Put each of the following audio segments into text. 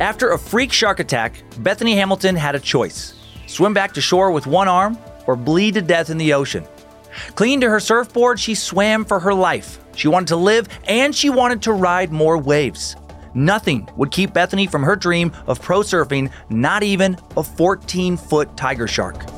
After a freak shark attack, Bethany Hamilton had a choice swim back to shore with one arm or bleed to death in the ocean. Clinging to her surfboard, she swam for her life. She wanted to live and she wanted to ride more waves. Nothing would keep Bethany from her dream of pro surfing, not even a 14 foot tiger shark.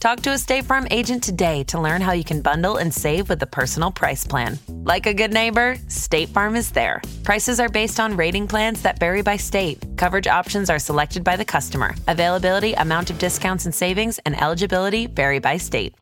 Talk to a State Farm agent today to learn how you can bundle and save with the Personal Price Plan. Like a good neighbor, State Farm is there. Prices are based on rating plans that vary by state. Coverage options are selected by the customer. Availability, amount of discounts and savings, and eligibility vary by state.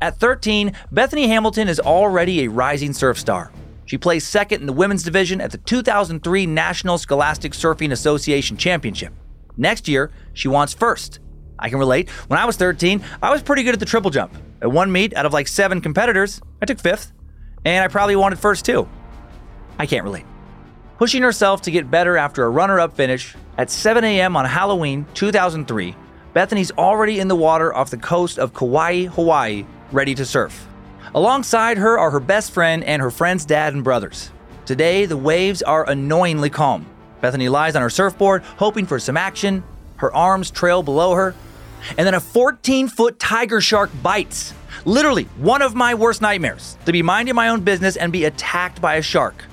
At 13, Bethany Hamilton is already a rising surf star. She plays second in the women's division at the 2003 National Scholastic Surfing Association Championship. Next year, she wants first. I can relate. When I was 13, I was pretty good at the triple jump. At one meet, out of like seven competitors, I took fifth, and I probably wanted first too. I can't relate. Pushing herself to get better after a runner up finish, at 7 a.m. on Halloween 2003, Bethany's already in the water off the coast of Kauai, Hawaii, ready to surf. Alongside her are her best friend and her friend's dad and brothers. Today, the waves are annoyingly calm. Bethany lies on her surfboard, hoping for some action. Her arms trail below her. And then a 14 foot tiger shark bites. Literally, one of my worst nightmares to be minding my own business and be attacked by a shark.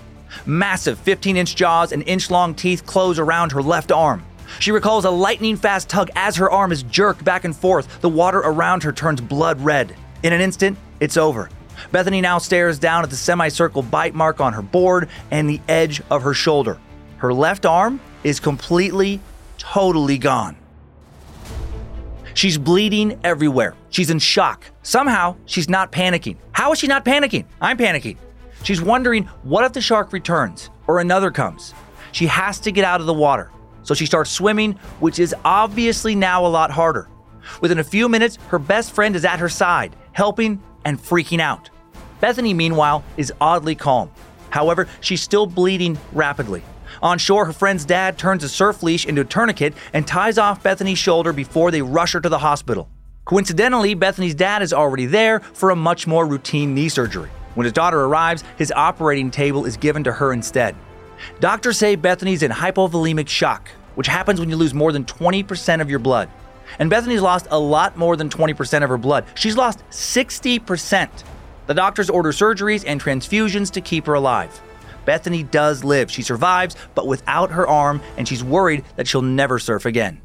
Massive 15 inch jaws and inch long teeth close around her left arm. She recalls a lightning fast tug as her arm is jerked back and forth. The water around her turns blood red. In an instant, it's over. Bethany now stares down at the semicircle bite mark on her board and the edge of her shoulder. Her left arm is completely, totally gone. She's bleeding everywhere. She's in shock. Somehow, she's not panicking. How is she not panicking? I'm panicking. She's wondering what if the shark returns or another comes? She has to get out of the water. So she starts swimming, which is obviously now a lot harder. Within a few minutes, her best friend is at her side, helping and freaking out. Bethany, meanwhile, is oddly calm. However, she's still bleeding rapidly. On shore, her friend's dad turns a surf leash into a tourniquet and ties off Bethany's shoulder before they rush her to the hospital. Coincidentally, Bethany's dad is already there for a much more routine knee surgery. When his daughter arrives, his operating table is given to her instead. Doctors say Bethany's in hypovolemic shock, which happens when you lose more than 20% of your blood. And Bethany's lost a lot more than 20% of her blood. She's lost 60%. The doctors order surgeries and transfusions to keep her alive. Bethany does live. She survives, but without her arm, and she's worried that she'll never surf again.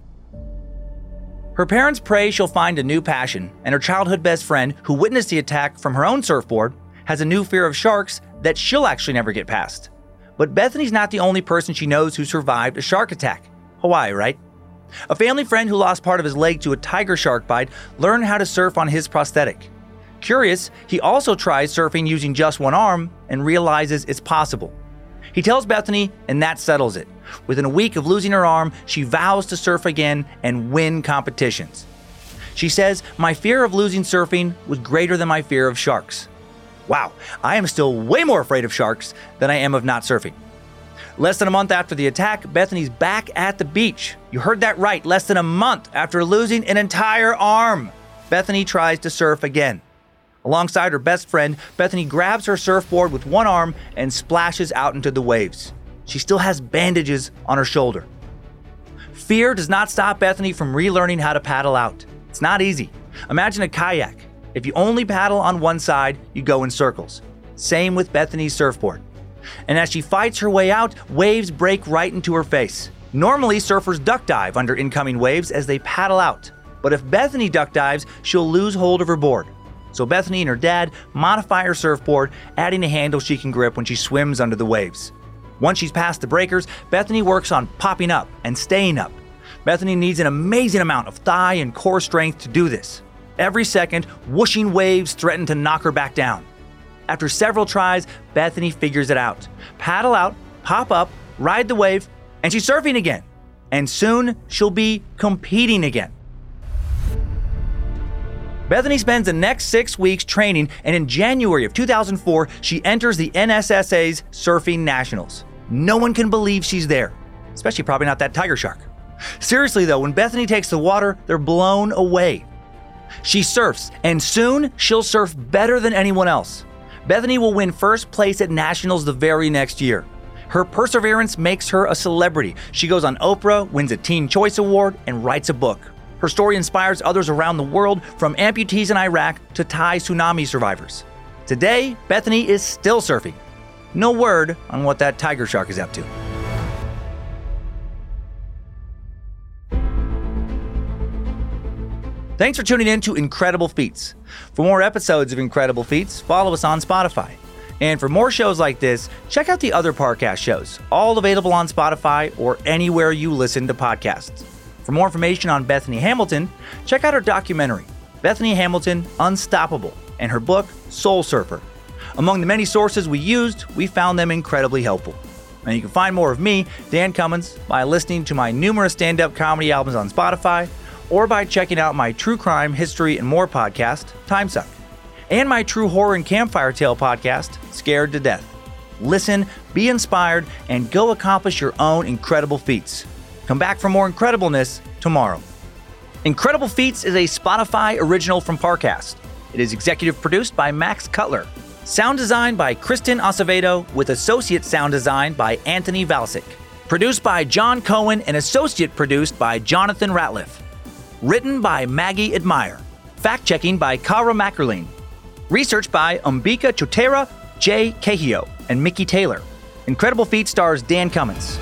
Her parents pray she'll find a new passion, and her childhood best friend, who witnessed the attack from her own surfboard, has a new fear of sharks that she'll actually never get past. But Bethany's not the only person she knows who survived a shark attack. Hawaii, right? A family friend who lost part of his leg to a tiger shark bite learned how to surf on his prosthetic. Curious, he also tries surfing using just one arm and realizes it's possible. He tells Bethany, and that settles it. Within a week of losing her arm, she vows to surf again and win competitions. She says, My fear of losing surfing was greater than my fear of sharks. Wow, I am still way more afraid of sharks than I am of not surfing. Less than a month after the attack, Bethany's back at the beach. You heard that right, less than a month after losing an entire arm. Bethany tries to surf again. Alongside her best friend, Bethany grabs her surfboard with one arm and splashes out into the waves. She still has bandages on her shoulder. Fear does not stop Bethany from relearning how to paddle out. It's not easy. Imagine a kayak. If you only paddle on one side, you go in circles. Same with Bethany's surfboard. And as she fights her way out, waves break right into her face. Normally, surfers duck dive under incoming waves as they paddle out. But if Bethany duck dives, she'll lose hold of her board. So Bethany and her dad modify her surfboard, adding a handle she can grip when she swims under the waves. Once she's past the breakers, Bethany works on popping up and staying up. Bethany needs an amazing amount of thigh and core strength to do this. Every second, whooshing waves threaten to knock her back down. After several tries, Bethany figures it out. Paddle out, pop up, ride the wave, and she's surfing again. And soon she'll be competing again. Bethany spends the next six weeks training, and in January of 2004, she enters the NSSA's Surfing Nationals. No one can believe she's there, especially probably not that tiger shark. Seriously, though, when Bethany takes the water, they're blown away. She surfs, and soon she'll surf better than anyone else. Bethany will win first place at Nationals the very next year. Her perseverance makes her a celebrity. She goes on Oprah, wins a Teen Choice Award, and writes a book. Her story inspires others around the world, from amputees in Iraq to Thai tsunami survivors. Today, Bethany is still surfing. No word on what that tiger shark is up to. Thanks for tuning in to Incredible Feats. For more episodes of Incredible Feats, follow us on Spotify. And for more shows like this, check out the other Parcast shows, all available on Spotify or anywhere you listen to podcasts. For more information on Bethany Hamilton, check out her documentary, Bethany Hamilton Unstoppable, and her book, Soul Surfer. Among the many sources we used, we found them incredibly helpful. And you can find more of me, Dan Cummins, by listening to my numerous stand up comedy albums on Spotify or by checking out my true crime, history, and more podcast, Timesuck, and my true horror and campfire tale podcast, Scared to Death. Listen, be inspired, and go accomplish your own incredible feats. Come back for more incredibleness tomorrow. Incredible Feats is a Spotify original from Parcast. It is executive produced by Max Cutler. Sound design by Kristen Acevedo with associate sound design by Anthony Vilchis. Produced by John Cohen and associate produced by Jonathan Ratliff. Written by Maggie Admire. Fact checking by Kara Mackerling. Research by Umbika Chotera, Jay Cahio, and Mickey Taylor. Incredible Feat stars Dan Cummins.